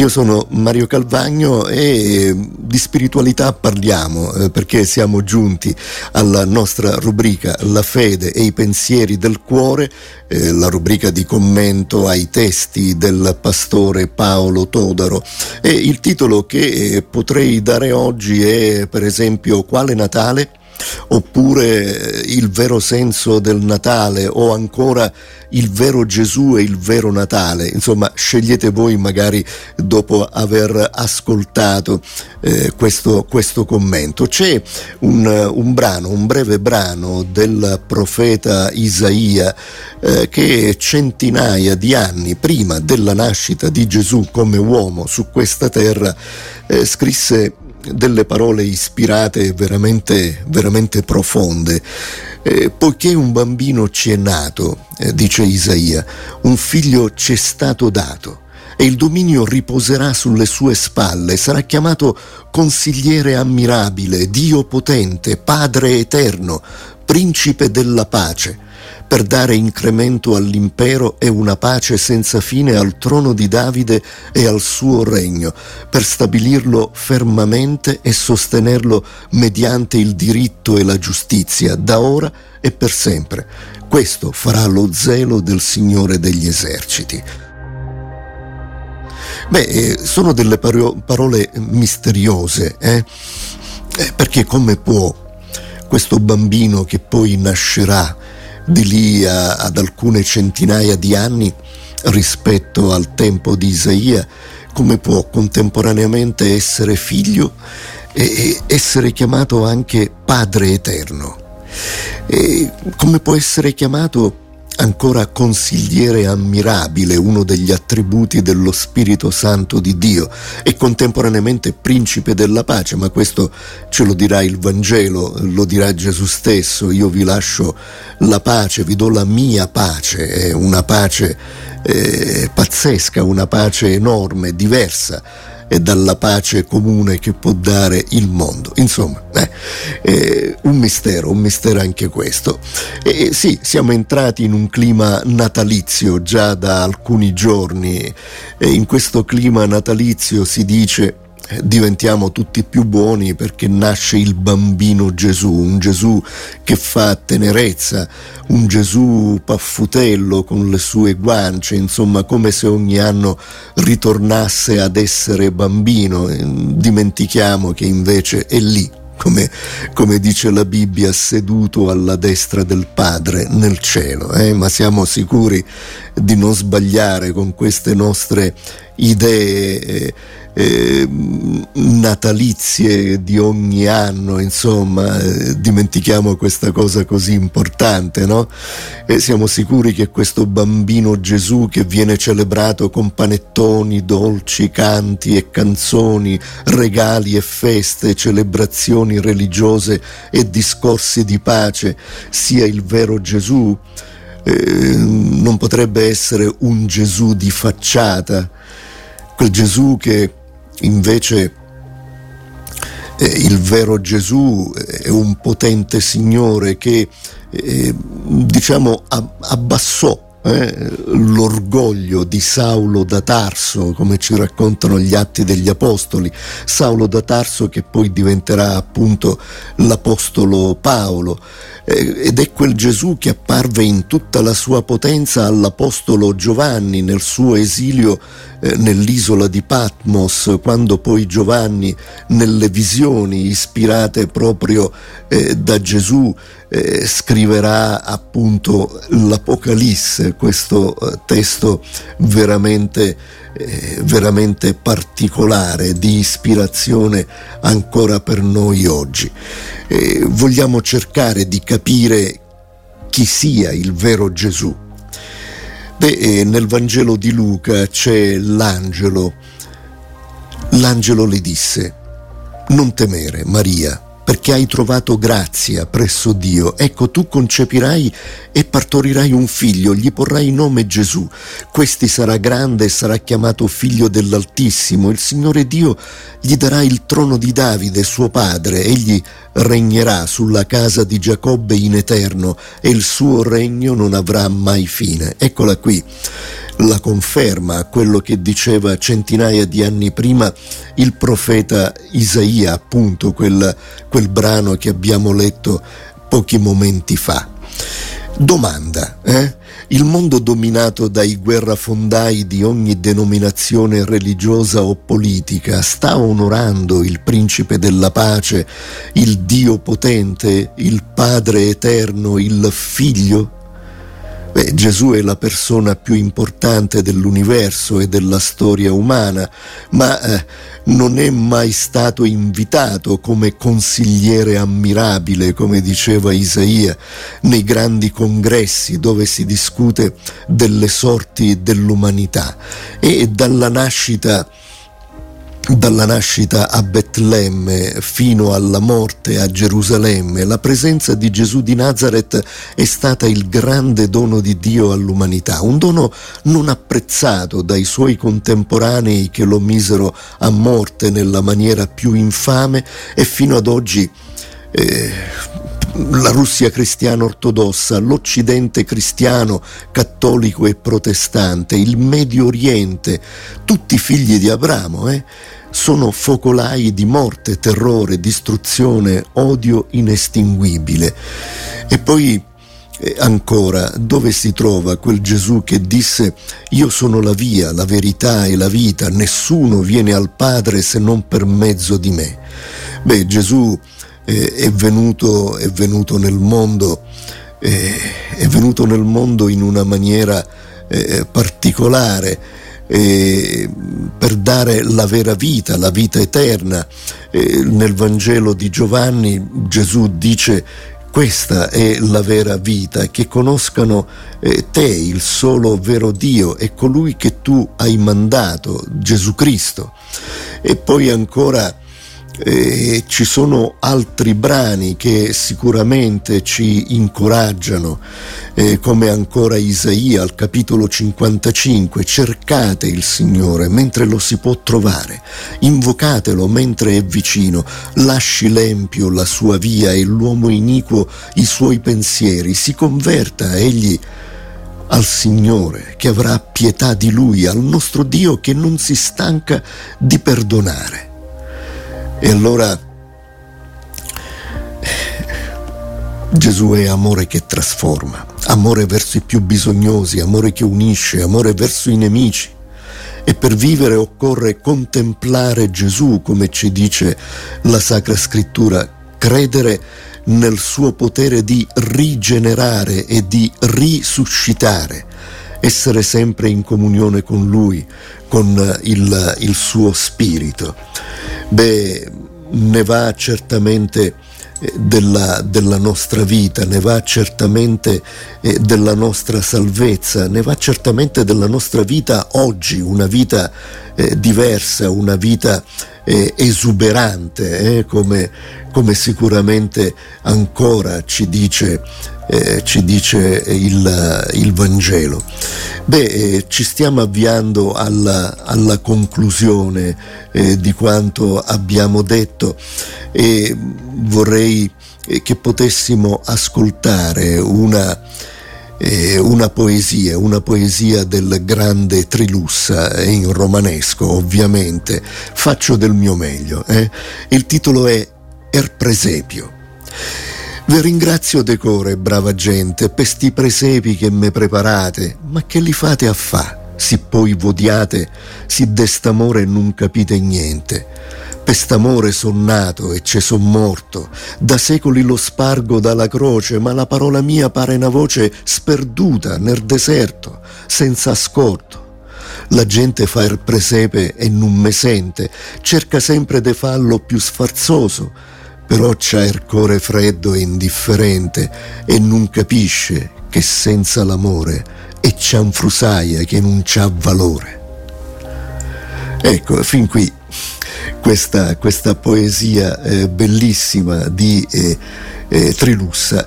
Io sono Mario Calvagno e di spiritualità parliamo eh, perché siamo giunti alla nostra rubrica La fede e i pensieri del cuore, eh, la rubrica di commento ai testi del pastore Paolo Todaro e il titolo che eh, potrei dare oggi è per esempio Quale Natale? Oppure il vero senso del Natale o ancora il vero Gesù e il vero Natale. Insomma, scegliete voi magari dopo aver ascoltato eh, questo, questo, commento. C'è un, un, brano, un breve brano del profeta Isaia eh, che centinaia di anni prima della nascita di Gesù come uomo su questa terra eh, scrisse delle parole ispirate veramente, veramente profonde. Eh, poiché un bambino ci è nato, eh, dice Isaia, un figlio ci è stato dato e il dominio riposerà sulle sue spalle, sarà chiamato consigliere ammirabile, Dio potente, Padre eterno, principe della pace per dare incremento all'impero e una pace senza fine al trono di Davide e al suo regno, per stabilirlo fermamente e sostenerlo mediante il diritto e la giustizia, da ora e per sempre. Questo farà lo zelo del Signore degli eserciti. Beh, eh, sono delle parole misteriose, eh? Eh, perché come può questo bambino che poi nascerà di lì a, ad alcune centinaia di anni rispetto al tempo di Isaia, come può contemporaneamente essere figlio e essere chiamato anche Padre Eterno? E come può essere chiamato ancora consigliere ammirabile, uno degli attributi dello Spirito Santo di Dio e contemporaneamente principe della pace, ma questo ce lo dirà il Vangelo, lo dirà Gesù stesso, io vi lascio la pace, vi do la mia pace, è una pace eh, pazzesca, una pace enorme, diversa e dalla pace comune che può dare il mondo. Insomma, eh, eh, un mistero, un mistero anche questo. E sì, siamo entrati in un clima natalizio già da alcuni giorni e in questo clima natalizio si dice diventiamo tutti più buoni perché nasce il bambino Gesù, un Gesù che fa tenerezza, un Gesù paffutello con le sue guance, insomma come se ogni anno ritornasse ad essere bambino, dimentichiamo che invece è lì. Come, come, dice la Bibbia, seduto alla destra del Padre nel cielo, eh? ma siamo sicuri di non sbagliare con queste nostre idee eh, eh, natalizie di ogni anno, insomma, eh, dimentichiamo questa cosa così importante, no? E siamo sicuri che questo bambino Gesù che viene celebrato con panettoni, dolci, canti e canzoni, regali e feste, celebrazioni religiose e discorsi di pace, sia il vero Gesù? Eh, non potrebbe essere un Gesù di facciata, quel Gesù che Invece eh, il vero Gesù è un potente Signore che eh, diciamo abbassò eh, l'orgoglio di Saulo da Tarso, come ci raccontano gli atti degli Apostoli, Saulo da Tarso che poi diventerà appunto l'Apostolo Paolo, eh, ed è quel Gesù che apparve in tutta la sua potenza all'Apostolo Giovanni nel suo esilio eh, nell'isola di Patmos, quando poi Giovanni nelle visioni ispirate proprio eh, da Gesù eh, scriverà appunto l'Apocalisse, questo eh, testo veramente, eh, veramente particolare, di ispirazione ancora per noi oggi. Eh, vogliamo cercare di capire chi sia il vero Gesù. Beh, eh, nel Vangelo di Luca c'è l'angelo. L'angelo le disse, non temere, Maria, perché hai trovato grazia presso Dio. Ecco, tu concepirai e partorirai un figlio, gli porrai nome Gesù. Questi sarà grande e sarà chiamato figlio dell'Altissimo. Il Signore Dio gli darà il trono di Davide, suo padre. Egli regnerà sulla casa di Giacobbe in eterno e il suo regno non avrà mai fine. Eccola qui la conferma a quello che diceva centinaia di anni prima il profeta Isaia, appunto quel, quel brano che abbiamo letto pochi momenti fa. Domanda, eh? Il mondo dominato dai guerrafondai di ogni denominazione religiosa o politica sta onorando il principe della pace, il Dio potente, il Padre eterno, il Figlio? Beh, Gesù è la persona più importante dell'universo e della storia umana, ma eh, non è mai stato invitato come consigliere ammirabile, come diceva Isaia, nei grandi congressi dove si discute delle sorti dell'umanità. E dalla nascita dalla nascita a Betlemme fino alla morte a Gerusalemme, la presenza di Gesù di Nazareth è stata il grande dono di Dio all'umanità, un dono non apprezzato dai suoi contemporanei che lo misero a morte nella maniera più infame e fino ad oggi eh, la Russia cristiana ortodossa, l'Occidente cristiano, cattolico e protestante, il Medio Oriente, tutti figli di Abramo, eh? Sono focolai di morte, terrore, distruzione, odio inestinguibile. E poi eh, ancora, dove si trova quel Gesù che disse io sono la via, la verità e la vita, nessuno viene al Padre se non per mezzo di me? Beh, Gesù eh, è, venuto, è, venuto, nel mondo, eh, è venuto nel mondo in una maniera eh, particolare eh, per dare la vera vita, la vita eterna. Eh, nel Vangelo di Giovanni Gesù dice questa è la vera vita, che conoscano eh, te, il solo vero Dio, e colui che tu hai mandato, Gesù Cristo. E poi ancora eh, ci sono altri brani che sicuramente ci incoraggiano, eh, come ancora Isaia al capitolo 55, cercate il Signore mentre lo si può trovare, invocatelo mentre è vicino, lasci l'empio la sua via e l'uomo iniquo i suoi pensieri, si converta egli al Signore che avrà pietà di lui, al nostro Dio che non si stanca di perdonare. E allora Gesù è amore che trasforma, amore verso i più bisognosi, amore che unisce, amore verso i nemici. E per vivere occorre contemplare Gesù, come ci dice la Sacra Scrittura, credere nel suo potere di rigenerare e di risuscitare, essere sempre in comunione con Lui, con il, il suo spirito. Beh, ne va certamente eh, della, della, nostra vita, ne va certamente eh, della nostra salvezza, ne va certamente della nostra vita oggi, una vita eh, diversa, una vita eh, esuberante, eh, come, come, sicuramente ancora ci dice, eh, ci dice il, il, Vangelo. Beh, eh, ci stiamo avviando alla, alla conclusione di quanto abbiamo detto e vorrei che potessimo ascoltare una eh, una poesia, una poesia del grande Trilussa in romanesco ovviamente, faccio del mio meglio. Eh? Il titolo è Er presepio. Vi ringrazio decore, brava gente, per sti presepi che me preparate, ma che li fate a fa? Si poi vodiate, si d'est'amore non capite niente Pest'amore son nato e ce son morto, da secoli lo spargo dalla croce, ma la parola mia pare una voce sperduta nel deserto, senza ascolto. La gente fa il presepe e non me sente, cerca sempre de fallo più sfarzoso, però c'ha il cuore freddo e indifferente e non capisce che senza l'amore è cianfrusaia che non c'ha valore. Ecco, fin qui questa, questa poesia eh, bellissima di eh, eh, Trilussa